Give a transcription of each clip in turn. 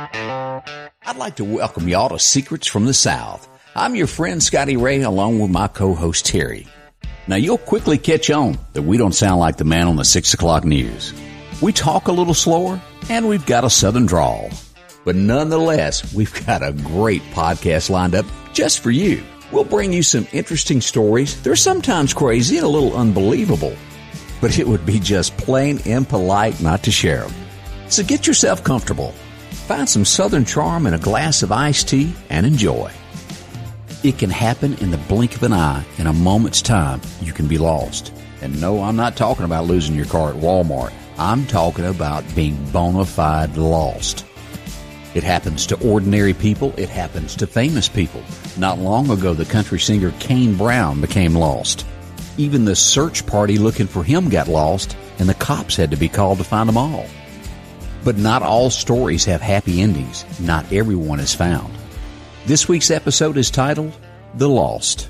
I'd like to welcome y'all to Secrets from the South. I'm your friend Scotty Ray along with my co-host Terry. Now you'll quickly catch on that we don't sound like the man on the six o'clock news. We talk a little slower and we've got a southern drawl. But nonetheless, we've got a great podcast lined up just for you. We'll bring you some interesting stories. They're sometimes crazy and a little unbelievable, but it would be just plain impolite not to share them. So get yourself comfortable. Find some southern charm in a glass of iced tea and enjoy. It can happen in the blink of an eye. In a moment's time, you can be lost. And no, I'm not talking about losing your car at Walmart. I'm talking about being bona fide lost. It happens to ordinary people. It happens to famous people. Not long ago, the country singer Kane Brown became lost. Even the search party looking for him got lost, and the cops had to be called to find them all. But not all stories have happy endings. Not everyone is found. This week's episode is titled The Lost.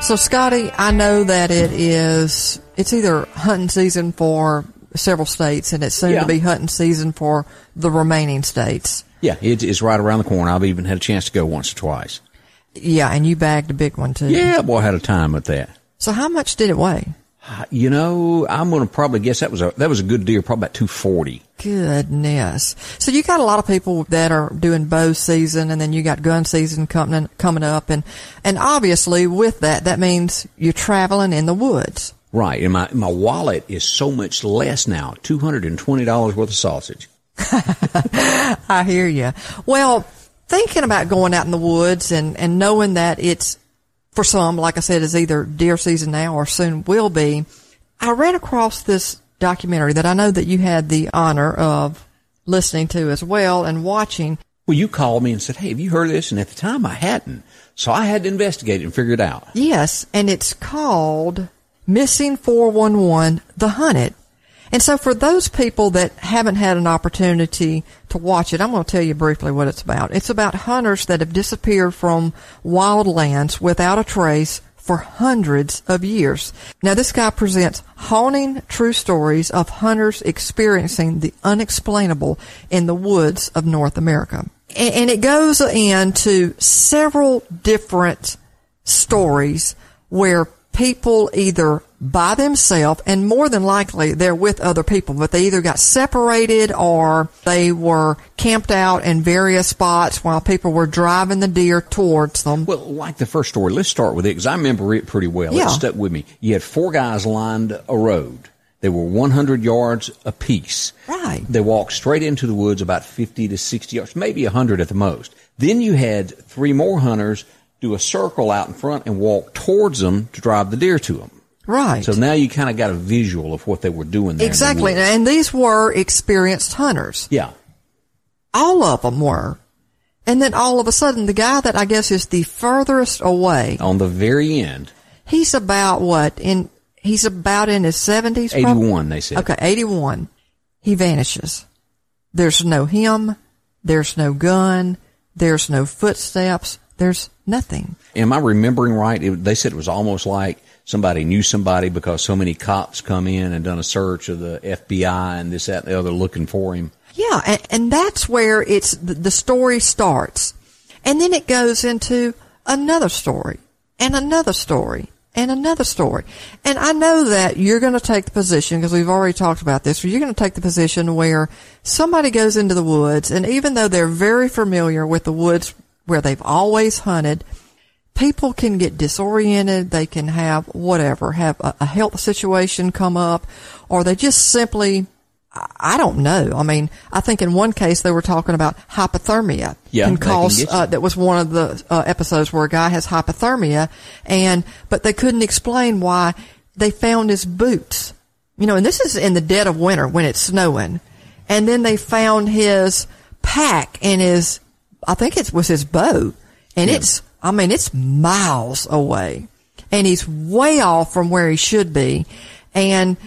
So, Scotty, I know that it is, it's either hunting season for several states and it's soon Yeah. to be hunting season for the remaining states. Yeah, it is right around the corner. I've even had a chance to go once or twice. Yeah, and you bagged a big one too. Yeah, boy, I had a time with that. So how much did it weigh? You know, I'm going to probably guess that was a that was a good deer, probably about two forty. Goodness. So you got a lot of people that are doing bow season and then you got gun season coming, coming up and, and obviously with that, that means you're traveling in the woods. Right, and my my wallet is so much less now, two hundred and twenty dollars worth of sausage. I hear you. Well, thinking about going out in the woods and, and knowing that it's, for some, like I said, is either deer season now or soon will be, I ran across this documentary that I know that you had the honor of listening to as well and watching. Well, you called me and said, "Hey, have you heard of this?" And at the time, I hadn't, so I had to investigate it and figure it out. Yes, and it's called Missing 411 The Hunted. And so for those people that haven't had an opportunity to watch it, I'm going to tell you briefly what it's about. It's about hunters that have disappeared from wild lands without a trace for hundreds of years. Now this guy presents haunting true stories of hunters experiencing the unexplainable in the woods of North America. And it goes into several different stories where people either by themselves and more than likely they're with other people, but they either got separated or they were camped out in various spots while people were driving the deer towards them. Well, like the first story, let's start with it because I remember it pretty well. Yeah. It stuck with me. You had four guys lined a road. They were 100 yards apiece. Right. They walked straight into the woods about 50 to 60 yards, maybe 100 at the most. Then you had three more hunters do a circle out in front and walk towards them to drive the deer to them. Right. So now you kind of got a visual of what they were doing there. in the exactly. And these were experienced hunters. Yeah. All of them were. And then all of a sudden, the guy that I guess is the furthest away, On the very end, he's about what? In, he's about in his seventies? 81, they said. Okay, 81. He vanishes. There's no him. There's no gun. There's no footsteps. There's nothing. Am I remembering right? It, they said it was almost like somebody knew somebody because so many cops come in and done a search of the FBI and this, that, and the other looking for him. Yeah, and, and that's where it's the, story starts, and then it goes into another story and another story and another story. And I know that you're going to take the position because we've already talked about this. You're going to take the position where somebody goes into the woods, and even though they're very familiar with the woods where they've always hunted, people can get disoriented. They can have whatever, have a, a health situation come up, or they just simply, I- don't know. I mean, I think in one case they were talking about hypothermia. Yeah, can they can cause, uh, that was one of the uh, episodes where a guy has hypothermia and, but they couldn't explain why they found his boots. You know, and this is in the dead of winter when it's snowing. And then they found his pack and his, I think it was his boat. And Yeah. it's, I mean, it's miles away. And he's way off from where he should be. And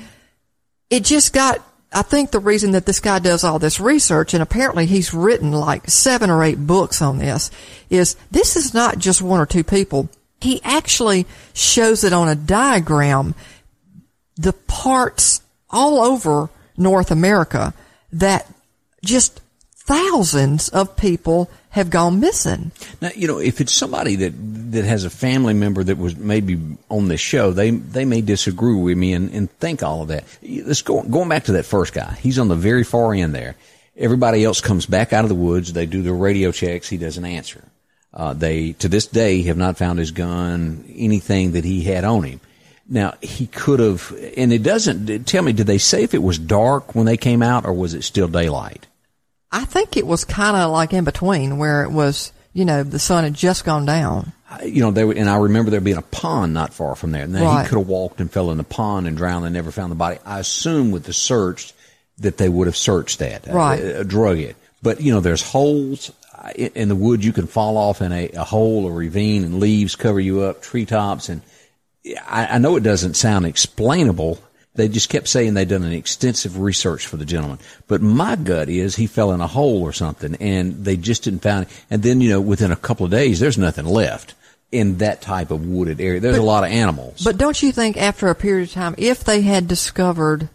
it just got, I think the reason that this guy does all this research, and apparently he's written like seven or eight books on this, is this is not just one or two people. He actually shows it on a diagram the parts all over North America that just thousands of people have gone missing. Now, you know, if it's somebody that that has a family member that was maybe on this show, they they may disagree with me and, and think all of that. Let's go going back to that first guy. He's on the very far end there. Everybody else comes back out of the woods. They do their radio checks. He doesn't answer. Uh, they to this day have not found his gun, anything that he had on him. Now he could have, and it doesn't tell me. Did they say if it was dark when they came out, or was it still daylight? I think it was kind of like in between where it was, you know, the sun had just gone down. You know, there and I remember there being a pond not far from there. Now Right. he could have walked and fell in the pond and drowned and never found the body. I assume with the search that they would have searched that, uh, Right. uh, drug it. But you know, there's holes uh, in the woods. You can fall off in a, a hole, a ravine, and leaves cover you up, treetops, and I, I know it doesn't sound explainable. They just kept saying they'd done an extensive research for the gentleman. But my gut is he fell in a hole or something and they just didn't find it. And then, you know, within a couple of days, there's nothing left in that type of wooded area. There's a lot of animals. But don't you think after a period of time, if they had discovered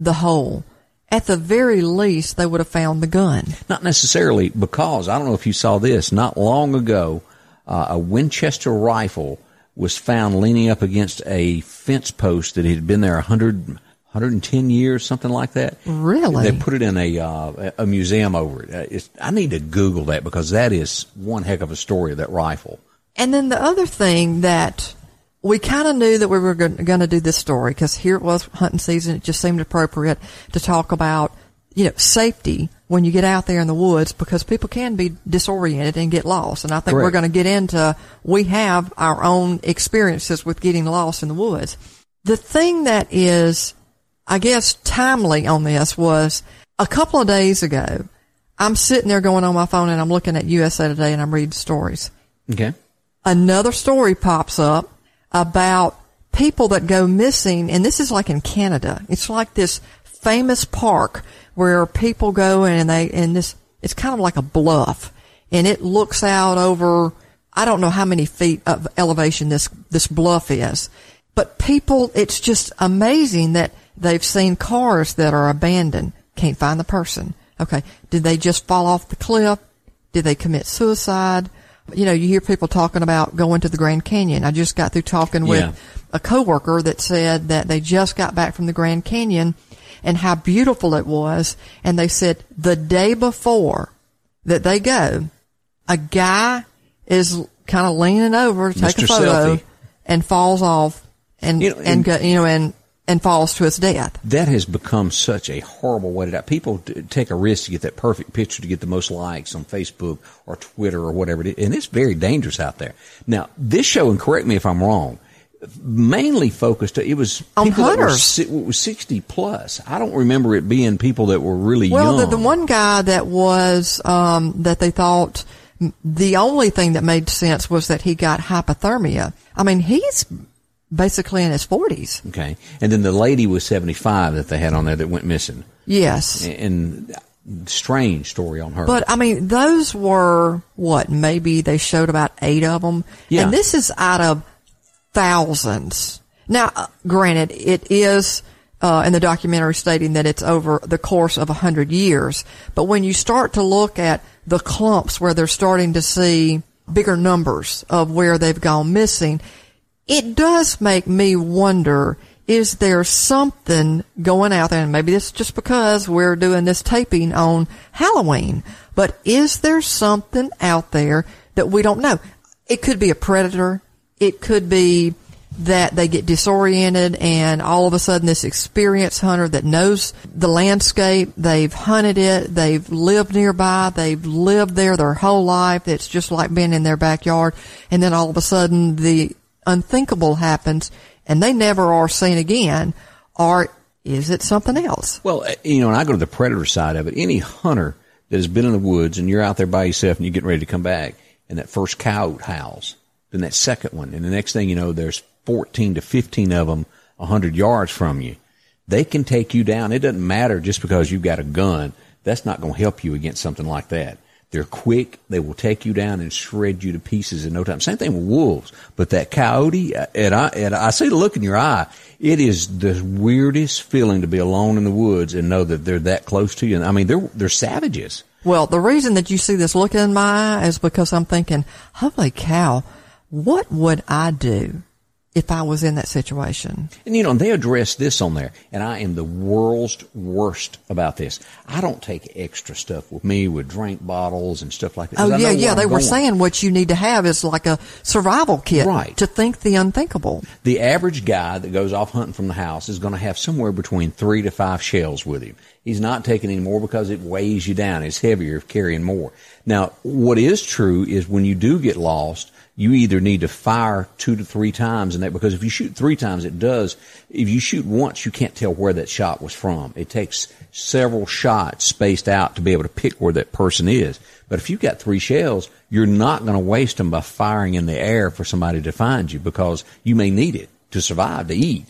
the hole, at the very least they would have found the gun? Not necessarily because I don't know if you saw this. Not long ago, uh, a Winchester rifle was found leaning up against a fence post that had been there 100, 110 years, something like that. Really? They put it in a uh, a museum over it. Uh, it's, I need to Google that because that is one heck of a story of that rifle. And then the other thing that we kind of knew that we were going to do this story because here it was hunting season. It just seemed appropriate to talk about, you know, safety when you get out there in the woods because people can be disoriented and get lost. And I think we're going to get into, we have our own experiences with getting lost in the woods. The thing that is, I guess, timely on this was a couple of days ago, I'm sitting there going on my phone and I'm looking at USA Today and I'm reading stories Okay. another story pops up about people that go missing, and this is like in Canada. It's like this famous park where people go and they, and this, it's kind of like a bluff, and it looks out over, I don't know how many feet of elevation this, this bluff is, but people, it's just amazing that they've seen cars that are abandoned, can't find the person. Okay. Did they just fall off the cliff? Did they commit suicide? You know, you hear people talking about going to the Grand Canyon. I just got through talking with Yeah. a coworker that said that they just got back from the Grand Canyon and how beautiful it was. And they said the day before that they go, a guy is kind of leaning over to take Mr. a photo Selfie. and falls off and, You know, and, and- go, you know, and, and falls to his death. That has become such a horrible way to die. People t- take a risk to get that perfect picture to get the most likes on Facebook or Twitter or whatever it is. And it's very dangerous out there. Now, this show, and correct me if I'm wrong, mainly focused, it was On people that were, hunters. si- was 60 plus. I don't remember it being people that were really Well, young. the, the one guy that was um, that they thought the only thing that made sense was that he got hypothermia. I mean, he's basically in his forties. Okay. And then the lady was 75 that they had on there that went missing. Yes, And strange story on her. but I mean, those were what maybe they showed about eight of them, Yeah. and this is out of thousands. Now, uh, granted, it is. Uh, in the documentary stating that it's over the course of a hundred years. But when you start to look at the clumps where they're starting to see bigger numbers of where they've gone missing, it does make me wonder, is there something going out there? And maybe it's just because we're doing this taping on Halloween, but is there something out there that we don't know? It could be a predator. It could be that they get disoriented and all of a sudden this experienced hunter that knows the landscape, they've hunted it, they've lived nearby, they've lived there their whole life. It's just like being in their backyard. And then all of a sudden the unthinkable happens and they never are seen again. Or is it something else? Well, uh, you know, and I go to the predator side of it. Any hunter that has been in the woods and you're out there by yourself and you're getting ready to come back, and that first coyote howls, then that second one, and the next thing you know, there's 14 to 15 of them 100 yards from you. They can take you down. It doesn't matter just because you've got a gun. That's not going to help you against something like that. They're quick. They will take you down and shred you to pieces in no time. Same thing with wolves. But that coyote, uh, and I, and I see the look in your eye. It is the weirdest feeling to be alone in the woods and know that they're that close to you. And I mean, they're, they're savages. Well, the reason that you see this look in my eye is because I'm thinking, holy cow, what would I do if I was in that situation. And you know, they address this on there, and I am the world's worst about this. I don't take extra stuff with me with drink bottles and stuff like that. Oh yeah, yeah. They I'm were going. saying what you need to have is like a survival kit, right? To think the unthinkable. The average guy that goes off hunting from the house is going to have somewhere between three to five shells with him. He's not taking any more because it weighs you down. It's heavier carrying more. Now, what is true is when you do get lost, you either need to fire two to three times and that because if you shoot three times it does if you shoot once you can't tell where that shot was from. It takes several shots spaced out to be able to pick where that person is. But if you've got three shells you're not going to waste them by firing in the air for somebody to find you because you may need it to survive to eat.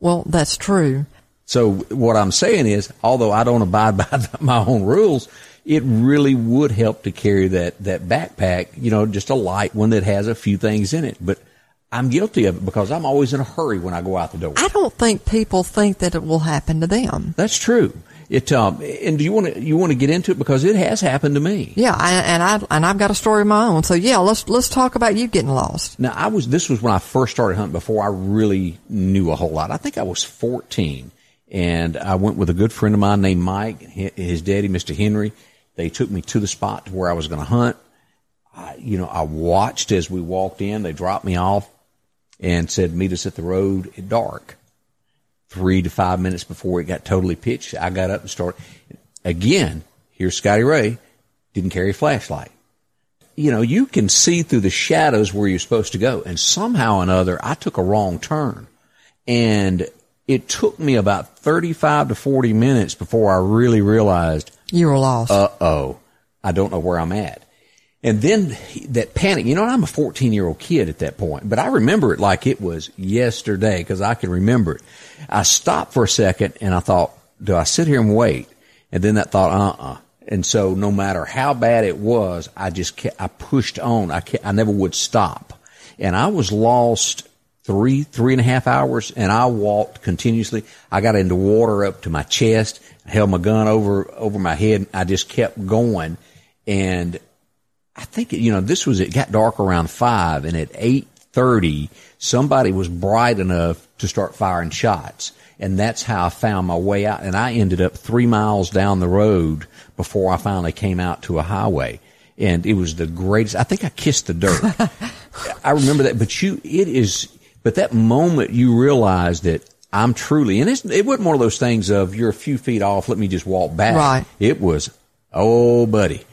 Well that's true. So what i'm saying is although i don't abide by my own rules it really would help to carry that, that backpack, you know, just a light one that has a few things in it. But I'm guilty of it because I'm always in a hurry when I go out the door. I don't think people think that it will happen to them. That's true. It um, and do you want to you want to get into it because it has happened to me. Yeah, I, and I and I've got a story of my own. So yeah, let's let's talk about you getting lost. Now I was this was when I first started hunting before I really knew a whole lot. I think I was 14, and I went with a good friend of mine named Mike. His daddy, Mr. Henry, they took me to the spot to where I was going to hunt. I, you know, I watched as we walked in. They dropped me off and said, meet us at the road at dark. Three to five minutes before it got totally pitched, I got up and started. Again, here's Scotty Ray, didn't carry a flashlight. You know, you can see through the shadows where you're supposed to go. And somehow or another, I took a wrong turn. And it took me about 35 to 40 minutes before I really realized you were lost. Uh oh. I don't know where I'm at. And then that panic, you know, I'm a 14 year old kid at that point, but I remember it like it was yesterday because I can remember it. I stopped for a second and I thought, do I sit here and wait? And then that thought, uh uh-uh. uh And so no matter how bad it was, I just kept, I pushed on. I kept, I never would stop. And I was lost three, three and a half hours and I walked continuously. I got into water up to my chest held my gun over over my head. I just kept going, and I think you know this was it got dark around five, and at eight thirty, somebody was bright enough to start firing shots, and that's how I found my way out. And I ended up three miles down the road before I finally came out to a highway, and it was the greatest. I think I kissed the dirt. I remember that, but you, it is. But that moment you realize that I'm truly, and it wasn't one of those things of you're a few feet off, let me just walk back. Right. It was, oh, buddy.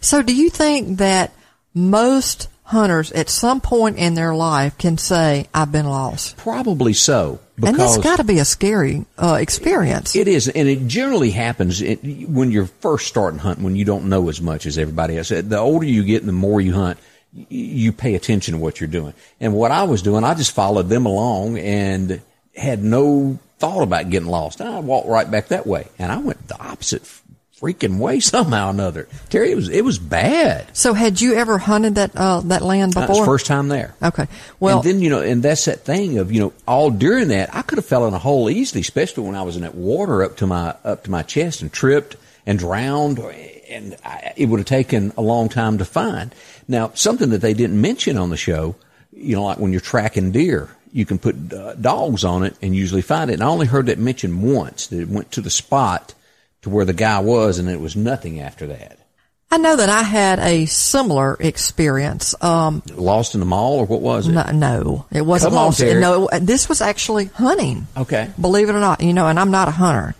So do you think that most hunters at some point in their life can say, I've been lost? Probably so. and that's got to be a scary uh, experience. It is, and it generally happens when you're first starting hunting, when you don't know as much as everybody else. The older you get and the more you hunt, you pay attention to what you're doing. And what I was doing, I just followed them along and had no thought about getting lost. And I walked right back that way, and I went the opposite freaking way somehow or another. Terry, it was it was bad. So, had you ever hunted that uh, that land before? That was first time there. Okay, well, and then you know, and that's that thing of you know, all during that, I could have fell in a hole easily, especially when I was in that water up to my up to my chest and tripped and drowned, and I, it would have taken a long time to find. Now, something that they didn't mention on the show, you know, like when you're tracking deer you can put uh, dogs on it and usually find it. And I only heard that mentioned once that it went to the spot to where the guy was and it was nothing after that. I know that I had a similar experience. Um, lost in the mall or what was it? No, no it wasn't Come lost. On, no, this was actually hunting. Okay. Believe it or not, you know, and I'm not a hunter.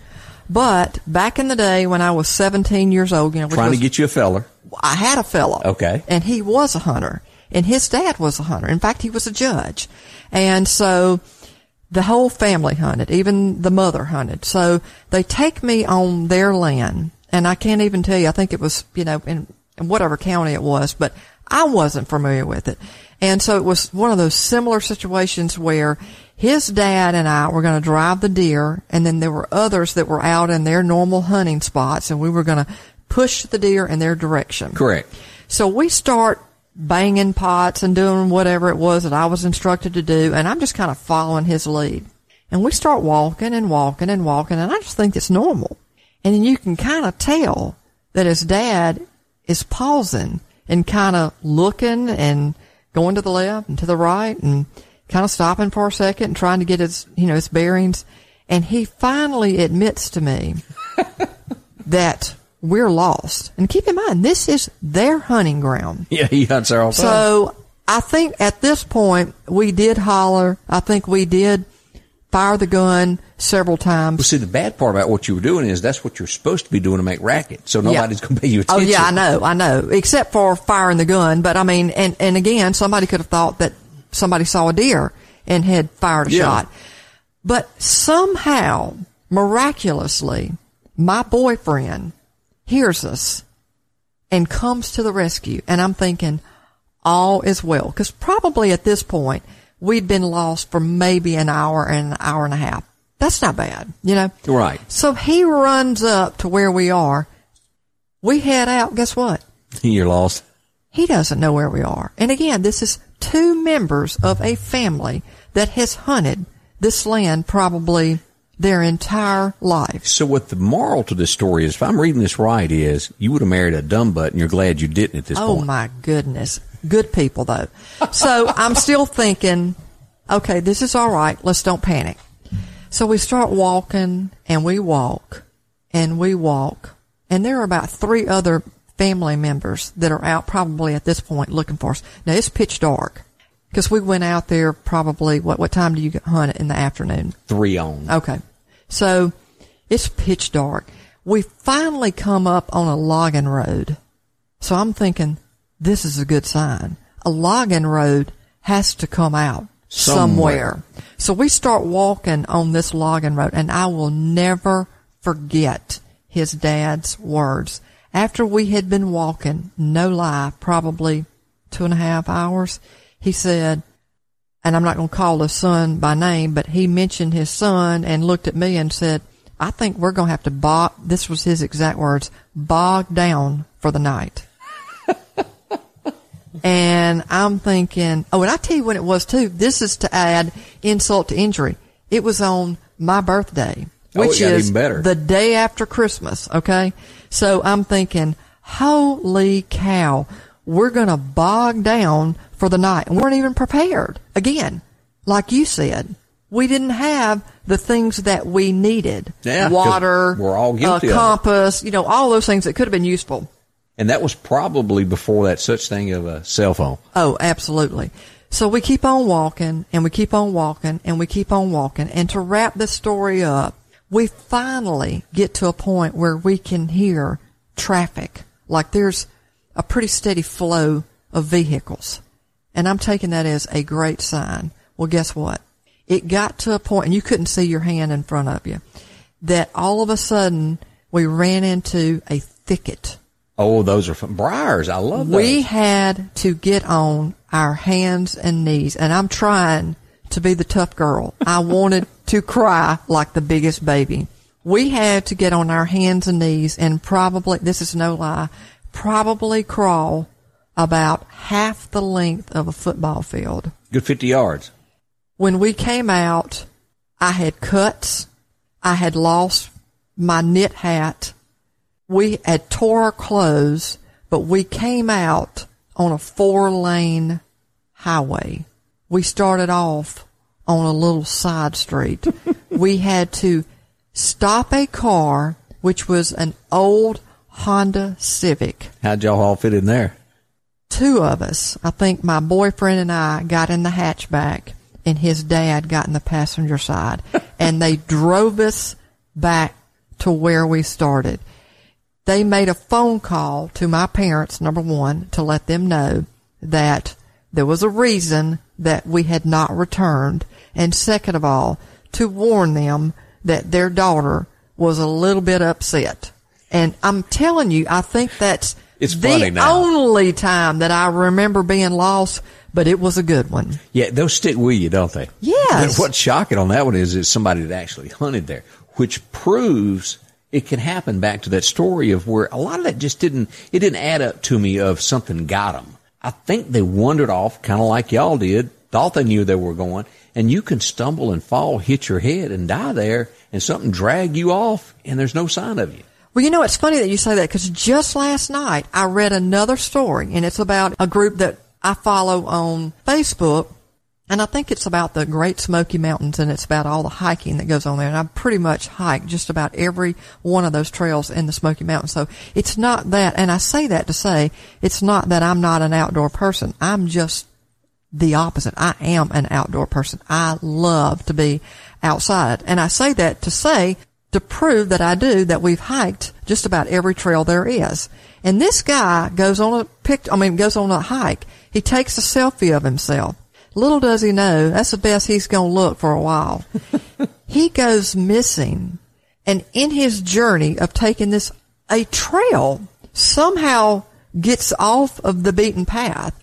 But back in the day when I was 17 years old, you know, trying was, to get you a feller. I had a fellow. Okay. And he was a hunter and his dad was a hunter. In fact, he was a judge. And so the whole family hunted, even the mother hunted. So they take me on their land and I can't even tell you, I think it was, you know, in, in whatever county it was, but I wasn't familiar with it. And so it was one of those similar situations where his dad and I were going to drive the deer and then there were others that were out in their normal hunting spots and we were going to push the deer in their direction. Correct. So we start banging pots and doing whatever it was that I was instructed to do, and I'm just kind of following his lead. And we start walking and walking and walking, and I just think it's normal. And then you can kind of tell that his dad is pausing and kind of looking and going to the left and to the right and kind of stopping for a second and trying to get his, you know, his bearings. And he finally admits to me that we're lost. And keep in mind, this is their hunting ground. Yeah, he hunts there all the time. So I think at this point we did holler. I think we did fire the gun several times. Well, see, the bad part about what you were doing is that's what you're supposed to be doing to make racket. So nobody's going to pay you attention. Oh yeah, I know, I know. Except for firing the gun, but I mean, and and again, somebody could have thought that somebody saw a deer and had fired a Yeah. shot. But somehow, miraculously, my boyfriend hears us and comes to the rescue. And I'm thinking, all is well. Cause probably at this point, we'd been lost for maybe an hour and an hour and a half. That's not bad, you know? Right. So he runs up to where we are. We head out. Guess what? You're lost. He doesn't know where we are. And again, this is two members of a family that has hunted this land probably their entire life. So what the moral to this story is, if I'm reading this right, is you would have married a dumb butt and you're glad you didn't at this Oh point. Oh my goodness. Good people though. So I'm still thinking, okay, this is all right. Let's don't panic. So we start walking and we walk and we walk and there are about three other family members that are out probably at this point looking for us. Now it's pitch dark because we went out there probably what, what time do you hunt in the afternoon? Three on. Okay. So it's pitch dark. We finally come up on a logging road. So I'm thinking this is a good sign. A logging road has to come out somewhere. Somewhere. So we start walking on this logging road and I will never forget his dad's words. After we had been walking, no lie, probably two and a half hours, he said, and I'm not going to call the son by name, but he mentioned his son and looked at me and said, I think we're going to have to bog, this was his exact words, bog down for the night. and I'm thinking, oh, and I tell you when it was too, this is to add insult to injury. It was on my birthday, Oh, which got is even better. the day after Christmas. Okay. So I'm thinking, holy cow, we're going to bog down for the night and we weren't even prepared. Again, like you said, we didn't have the things that we needed. Yeah, Water, we're all a guilty compass, you know, all those things that could have been useful. And that was probably before that such thing of a cell phone. Oh, absolutely. So we keep on walking and we keep on walking and we keep on walking. And to wrap this story up, we finally get to a point where we can hear traffic. Like there's a pretty steady flow of vehicles. And I'm taking that as a great sign. Well, guess what? It got to a point, and you couldn't see your hand in front of you, that all of a sudden we ran into a thicket. Oh, those are fun. Briars. I love those. We had to get on our hands and knees, and I'm trying to be the tough girl. I wanted to cry like the biggest baby. We had to get on our hands and knees and probably, this is no lie, probably crawl about half the length of a football field. Good 50 yards. When we came out, I had cuts. I had lost my knit hat. We had tore our clothes, but we came out on a four lane highway. We started off on a little side street. we had to stop a car, which was an old Honda Civic How'd y'all all fit in there? two of us, I think my boyfriend and I got in the hatchback and his dad got in the passenger side and they drove us back to where we started. They made a phone call to my parents, number one, to let them know that there was a reason that we had not returned. And second of all, to warn them that their daughter was a little bit upset. And I'm telling you, I think that's It's the only time that I remember being lost, but it was a good one. Yeah, those stick with you, don't they? Yes. But what's shocking on that one is it's somebody that actually hunted there, which proves it can happen back to that story of where a lot of that just didn't, it didn't add up to me of something got them. I think they wandered off kind of like y'all did, thought they knew they were going, and you can stumble and fall, hit your head and die there and something drag you off and there's no sign of you. Well, you know, it's funny that you say that because just last night I read another story and it's about a group that I follow on Facebook and I think it's about the Great Smoky Mountains and it's about all the hiking that goes on there. And I pretty much hike just about every one of those trails in the Smoky Mountains. So it's not that, and I say that to say it's not that I'm not an outdoor person. I'm just the opposite. I am an outdoor person. I love to be outside. And I say that to say, to prove that I do, that we've hiked just about every trail there is. And this guy goes on a pic, I mean, goes on a hike. He takes a selfie of himself Little does he know, that's the best he's going to look for a while. he goes missing. And in his journey of taking this, a trail somehow gets off of the beaten path.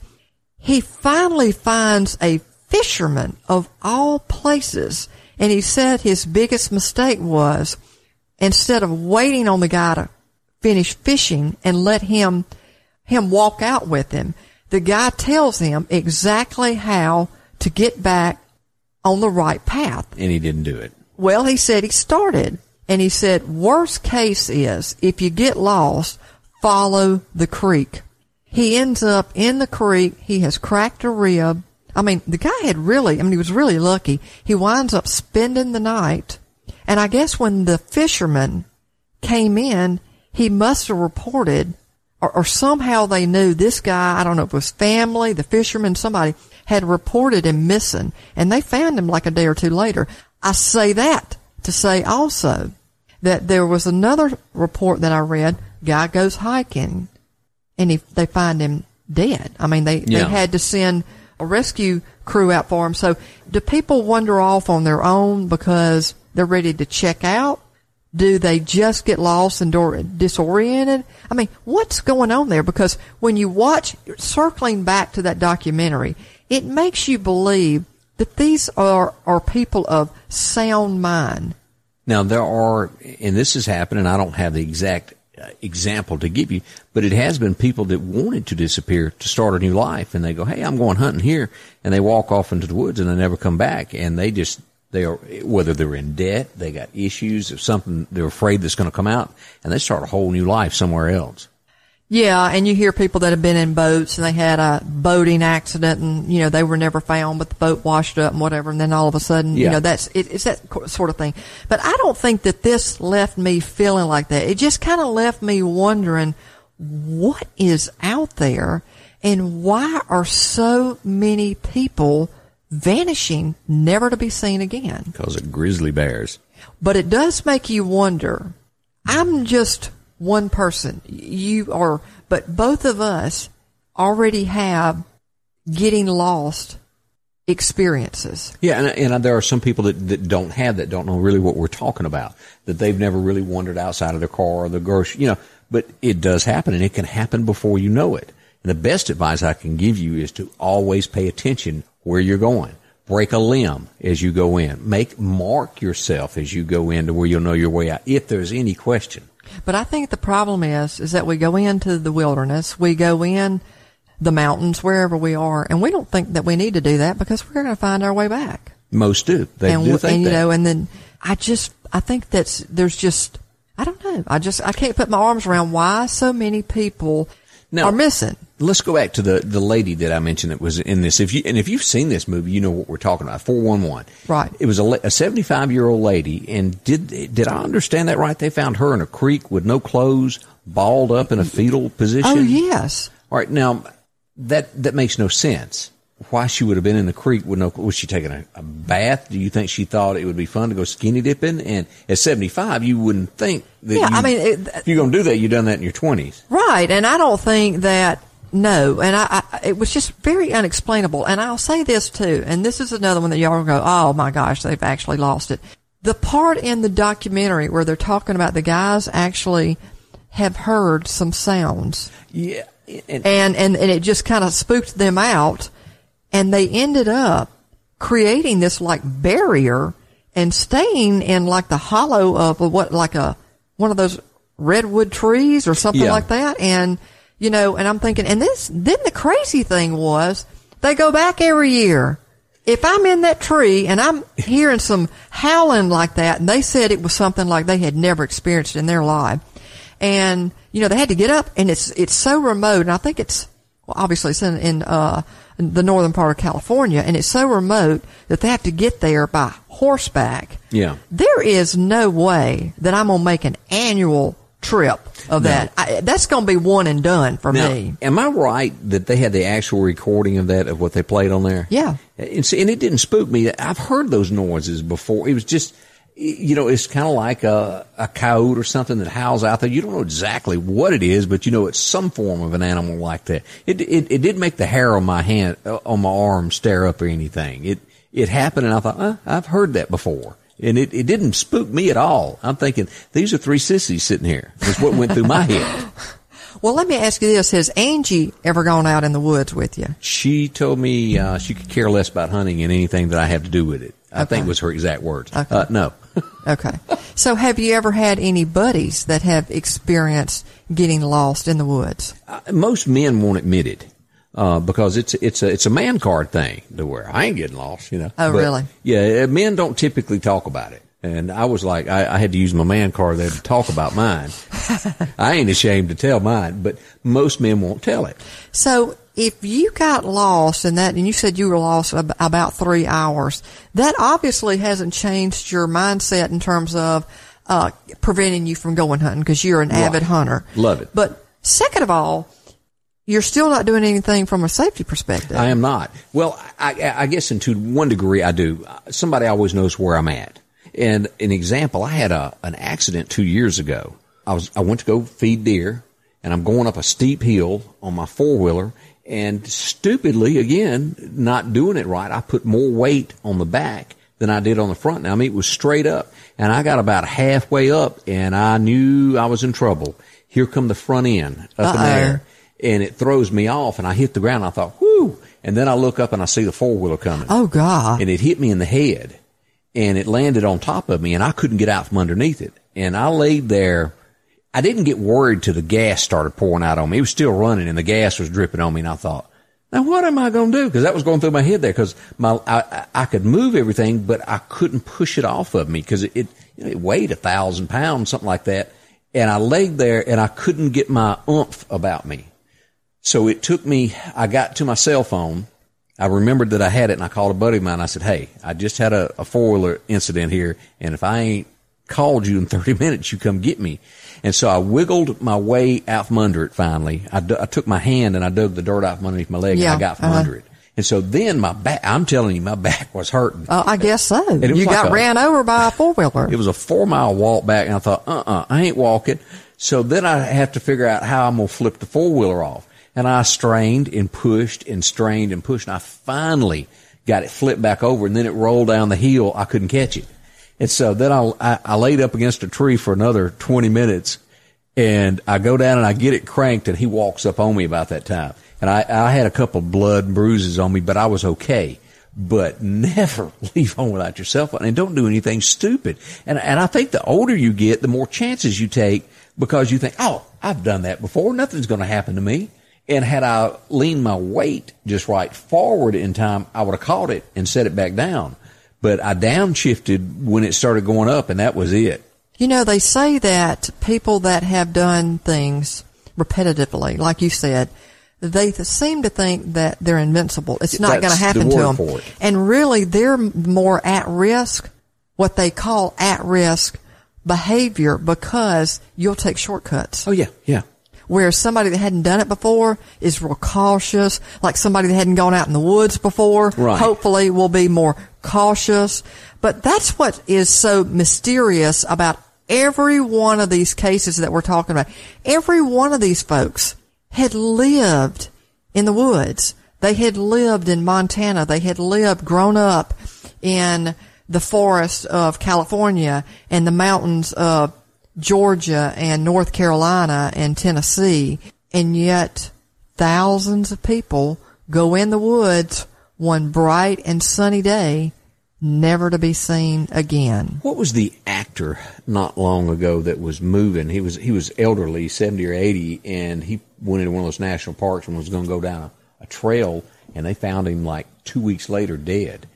He finally finds a fisherman of all places. And he said his biggest mistake was instead of waiting on the guy to finish fishing and let him, him walk out with him, the guy tells him exactly how to get back on the right path. And he didn't do it. Well, he said he started. And he said, worst case is if you get lost, follow the creek. He ends up in the creek. He has cracked a rib. I mean, the guy had really, I mean, he was really lucky. He winds up spending the night. And I guess when the fisherman came in, he must have reported or, or somehow they knew this guy, I don't know if it was family, the fisherman, somebody had reported him missing and they found him like a day or two later. I say that to say also that there was another report that I read, guy goes hiking and he, they find him dead. I mean, they, yeah. they had to send a rescue crew out for him. So do people wander off on their own because they're ready to check out? Do they just get lost and disoriented? I mean, what's going on there? Because when you watch, circling back to that documentary, it makes you believe that these are, are people of sound mind. Now there are, and this has happened, and I don't have the exact uh, example to give you, but it has been people that wanted to disappear to start a new life, and they go, "Hey, I'm going hunting here," and they walk off into the woods and they never come back, and they just they are, whether they're in debt, they got issues of something they're afraid that's going to come out, and they start a whole new life somewhere else. Yeah, and you hear people that have been in boats and they had a boating accident and, you know, they were never found, but the boat washed up and whatever, and then all of a sudden, yeah. you know, that's, it, it's that sort of thing. But I don't think that this left me feeling like that. It just kind of left me wondering what is out there and why are so many people vanishing, never to be seen again. Because of grizzly bears. But it does make you wonder. I'm just one person. You are, but both of us already have getting lost experiences. Yeah, and, and there are some people that, that don't have that, don't know really what we're talking about, that they've never really wandered outside of their car or the grocery, you know, but it does happen and it can happen before you know it. And the best advice I can give you is to always pay attention where you're going. Break a limb as you go in. Make mark yourself as you go into where you'll know your way out. If there's any question. But I think the problem is, is that we go into the wilderness, we go in the mountains, wherever we are, and we don't think that we need to do that because we're going to find our way back. Most do. They and, do think and, you that. know, and then I just, I think that's, there's just, I don't know. I just, I can't put my arms around why so many people now, are missing let's go back to the, the lady that I mentioned that was in this. If you and if you've seen this movie, you know what we're talking about. Four one one. Right. It was a, a seventy five year old lady, and did did I understand that right? They found her in a creek with no clothes, balled up in a fetal position. Oh yes. All right. Now that that makes no sense. Why she would have been in the creek with no was she taking a, a bath? Do you think she thought it would be fun to go skinny dipping? And at seventy five, you wouldn't think that. Yeah, you, I mean, it, if you're going to do that, you've done that in your twenties, right? And I don't think that no, and I, I, it was just very unexplainable. And I'll say this too, and this is another one that y'all go, oh my gosh, they've actually lost it. The part in the documentary where they're talking about the guys actually have heard some sounds. Yeah. And, and, and, and it just kind of spooked them out. And they ended up creating this like barrier and staying in like the hollow of a, what, like a, one of those redwood trees or something Yeah. like that. And, you know, and I'm thinking, and this, then the crazy thing was they go back every year. If I'm in that tree and I'm hearing some howling like that, and they said it was something like they had never experienced in their life, and you know they had to get up, and it's it's so remote, and I think it's well, obviously it's in, in uh in the northern part of California, and it's so remote that they have to get there by horseback. Yeah. There is no way that I'm gonna make an annual trip of that. I, that's gonna be one and done for Now, me. am I right that they had the actual recording of that of what they played on there? Yeah. and, see, and it didn't spook me. I've heard those noises before. It was just, you know, it's kind of like a, a coyote or something that howls out there. You don't know exactly what it is, but you know it's some form of an animal like that. It it, it did make the hair on my hand uh, on my arm stare up or anything. It it happened, and I thought, uh, I've heard that before. And it, it didn't spook me at all. I'm thinking, these are three sissies sitting here. That's what went through my head. Well, let me ask you this: Has Angie ever gone out in the woods with you? She told me uh, she could care less about hunting and anything that I have to do with it. I think was her exact words. Okay. Uh, no. Okay. So, have you ever had any buddies that have experienced getting lost in the woods? Uh, Most men won't admit it. Uh, because it's it's a it's a man card thing to where I ain't getting lost, you know. Oh, But, really? Yeah, uh, men don't typically talk about it, and I was like, I, I had to use my man card there to talk about mine. I ain't ashamed to tell mine, but most men won't tell it. So, if you got lost in that, and you said you were lost ab- about three hours, that obviously hasn't changed your mindset in terms of uh, preventing you from going hunting because you're an avid hunter. Love it. But second of all, you're still not doing anything from a safety perspective. I am not. Well, I, I guess in to one degree I do. Somebody always knows where I'm at. And an example, I had a an accident two years ago. I was I went to go feed deer, and I'm going up a steep hill on my four wheeler, and stupidly again, not doing it right, I put more weight on the back than I did on the front. Now I mean it was straight up, and I got about halfway up, and I knew I was in trouble. Here come the front end up in the air and it throws me off and I hit the ground. I thought, whoo. And then I look up and I see the four wheeler coming oh God! and it hit me in the head and it landed on top of me and I couldn't get out from underneath it. And I laid there. I didn't get worried till the gas started pouring out on me. It was still running and the gas was dripping on me. And I thought, now what am I going to do? Cause that was going through my head there because my, I, I- I could move everything, but I couldn't push it off of me because it, it, you know, it weighed a thousand pounds, something like that. And I laid there and I couldn't get my oomph about me. So it took me, I got to my cell phone. I remembered that I had it and I called a buddy of mine. I said, Hey, I just had a, a four wheeler incident here. And if I ain't called you in 30 minutes, you come get me. And so I wiggled my way out from under it finally. I, took my hand and I dug the dirt out from underneath my leg Yeah, and I got from uh-huh. under it. And so then my back, I'm telling you, my back was hurting. Uh, I guess so. was You like got a- ran over by a four wheeler. It was a four mile walk back, and I thought, uh uh I ain't walking. So then I have to figure out how I'm going to flip the four wheeler off. And I strained and pushed and strained and pushed, and I finally got it flipped back over, and then it rolled down the hill. I couldn't catch it. And so then I, I, I laid up against a tree for another 20 minutes, and I go down and I get it cranked, and he walks up on me about that time. And I, I had a couple of blood bruises on me, but I was okay but never leave home without your cell phone and don't do anything stupid. And, and I think the older you get, the more chances you take because you think, oh, I've done that before. Nothing's going to happen to me. And had I leaned my weight just right forward in time, I would have caught it and set it back down. But I downshifted when it started going up and that was it. You know, they say that people that have done things repetitively, like you said, they th- seem to think that they're invincible. It's not going to That's the happen to them. And really, they're more at risk, what they call at risk behavior because you'll take shortcuts. Oh yeah, yeah. Whereas somebody that hadn't done it before is real cautious, like somebody that hadn't gone out in the woods before, Right. hopefully will be more cautious. But that's what is so mysterious about every one of these cases that we're talking about. Every one of these folks had lived in the woods. They had lived in Montana. They had lived, grown up in the forests of California and the mountains of Georgia and North Carolina and Tennessee. And yet thousands of people go in the woods one bright and sunny day never to be seen again. What was the actor not long ago that was moving? He was he was elderly, seventy or eighty, and he went into one of those national parks and was going to go down a, a trail, and they found him like two weeks later dead.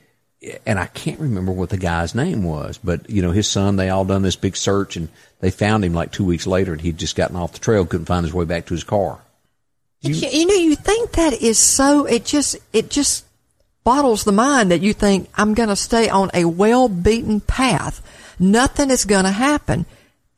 And I can't remember what the guy's name was, but you know his son. They all done this big search, and they found him like two weeks later, and he'd just gotten off the trail, couldn't find his way back to his car. You, you know, you think that is so. It just it just bottles the mind that you think I'm going to stay on a well beaten path. Nothing is going to happen.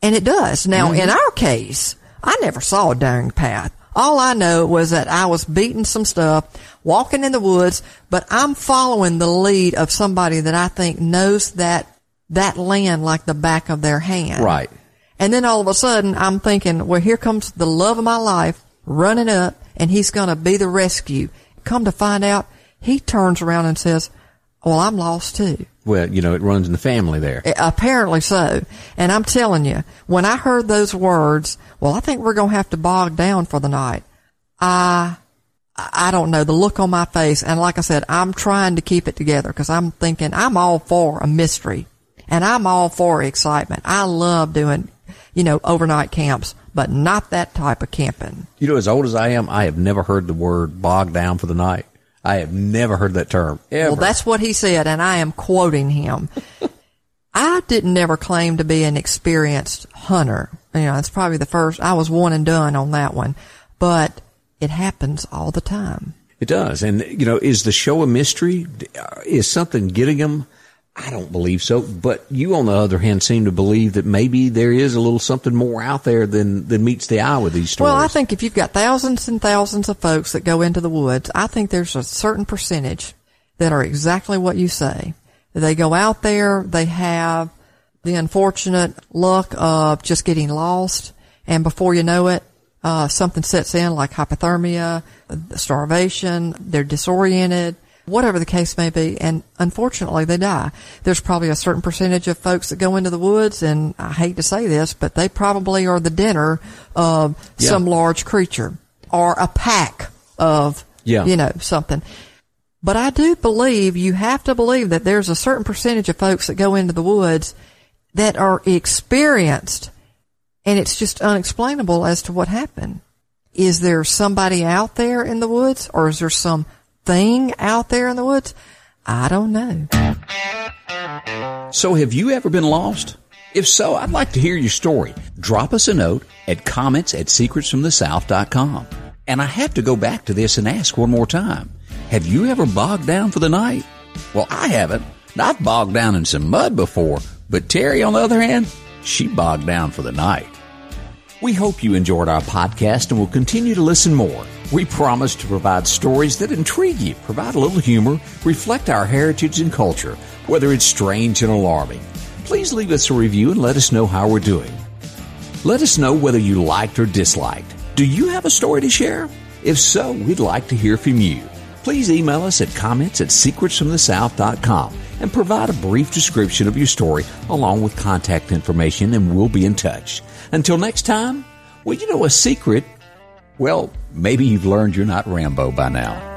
And it does. Now, mm-hmm. in our case, I never saw a dang path. All I know was that I was beating some stuff, walking in the woods, but I'm following the lead of somebody that I think knows that, that land like the back of their hand. Right. And then all of a sudden I'm thinking, well, here comes the love of my life running up and he's going to be the rescue. Come to find out, he turns around and says, well, I'm lost too. Well, you know, it runs in the family there. Apparently so. And I'm telling you, when I heard those words, well, I think we're going to have to bog down for the night. I, I don't know the look on my face. And like I said, I'm trying to keep it together because I'm thinking I'm all for a mystery and I'm all for excitement. I love doing, you know, overnight camps, but not that type of camping. You know, as old as I am, I have never heard the word bog down for the night. I have never heard that term. Ever. Well, that's what he said, and I am quoting him. I didn't ever claim to be an experienced hunter. You know, it's probably the first. I was one and done on that one, but it happens all the time. It does, and you know, is the show a mystery? Is something getting them? I don't believe so. But you, on the other hand, seem to believe that maybe there is a little something more out there than, than meets the eye with these stories. Well, I think if you've got thousands and thousands of folks that go into the woods, I think there's a certain percentage that are exactly what you say. They go out there, they have the unfortunate luck of just getting lost, and before you know it, uh, something sets in like hypothermia, starvation, they're disoriented, whatever the case may be, and unfortunately they die. There's probably a certain percentage of folks that go into the woods, and I hate to say this, but they probably are the dinner of yeah. some large creature or a pack of, yeah. you know, something. But I do believe you have to believe that there's a certain percentage of folks that go into the woods that are experienced and it's just unexplainable as to what happened. Is there somebody out there in the woods or is there some thing out there in the woods? I don't know. So have you ever been lost? If so, I'd like to hear your story. Drop us a note at comments at secretsfromthesouth.com. And I have to go back to this and ask one more time. Have you ever bogged down for the night? Well, I haven't. I've bogged down in some mud before, but Terry, on the other hand, she bogged down for the night. We hope you enjoyed our podcast and will continue to listen more. We promise to provide stories that intrigue you, provide a little humor, reflect our heritage and culture, whether it's strange and alarming. Please leave us a review and let us know how we're doing. Let us know whether you liked or disliked. Do you have a story to share? If so, we'd like to hear from you. Please email us at comments at secretsfromthesouth.com and provide a brief description of your story along with contact information and we'll be in touch. Until next time, well, you know a secret. Well, maybe you've learned you're not Rambo by now.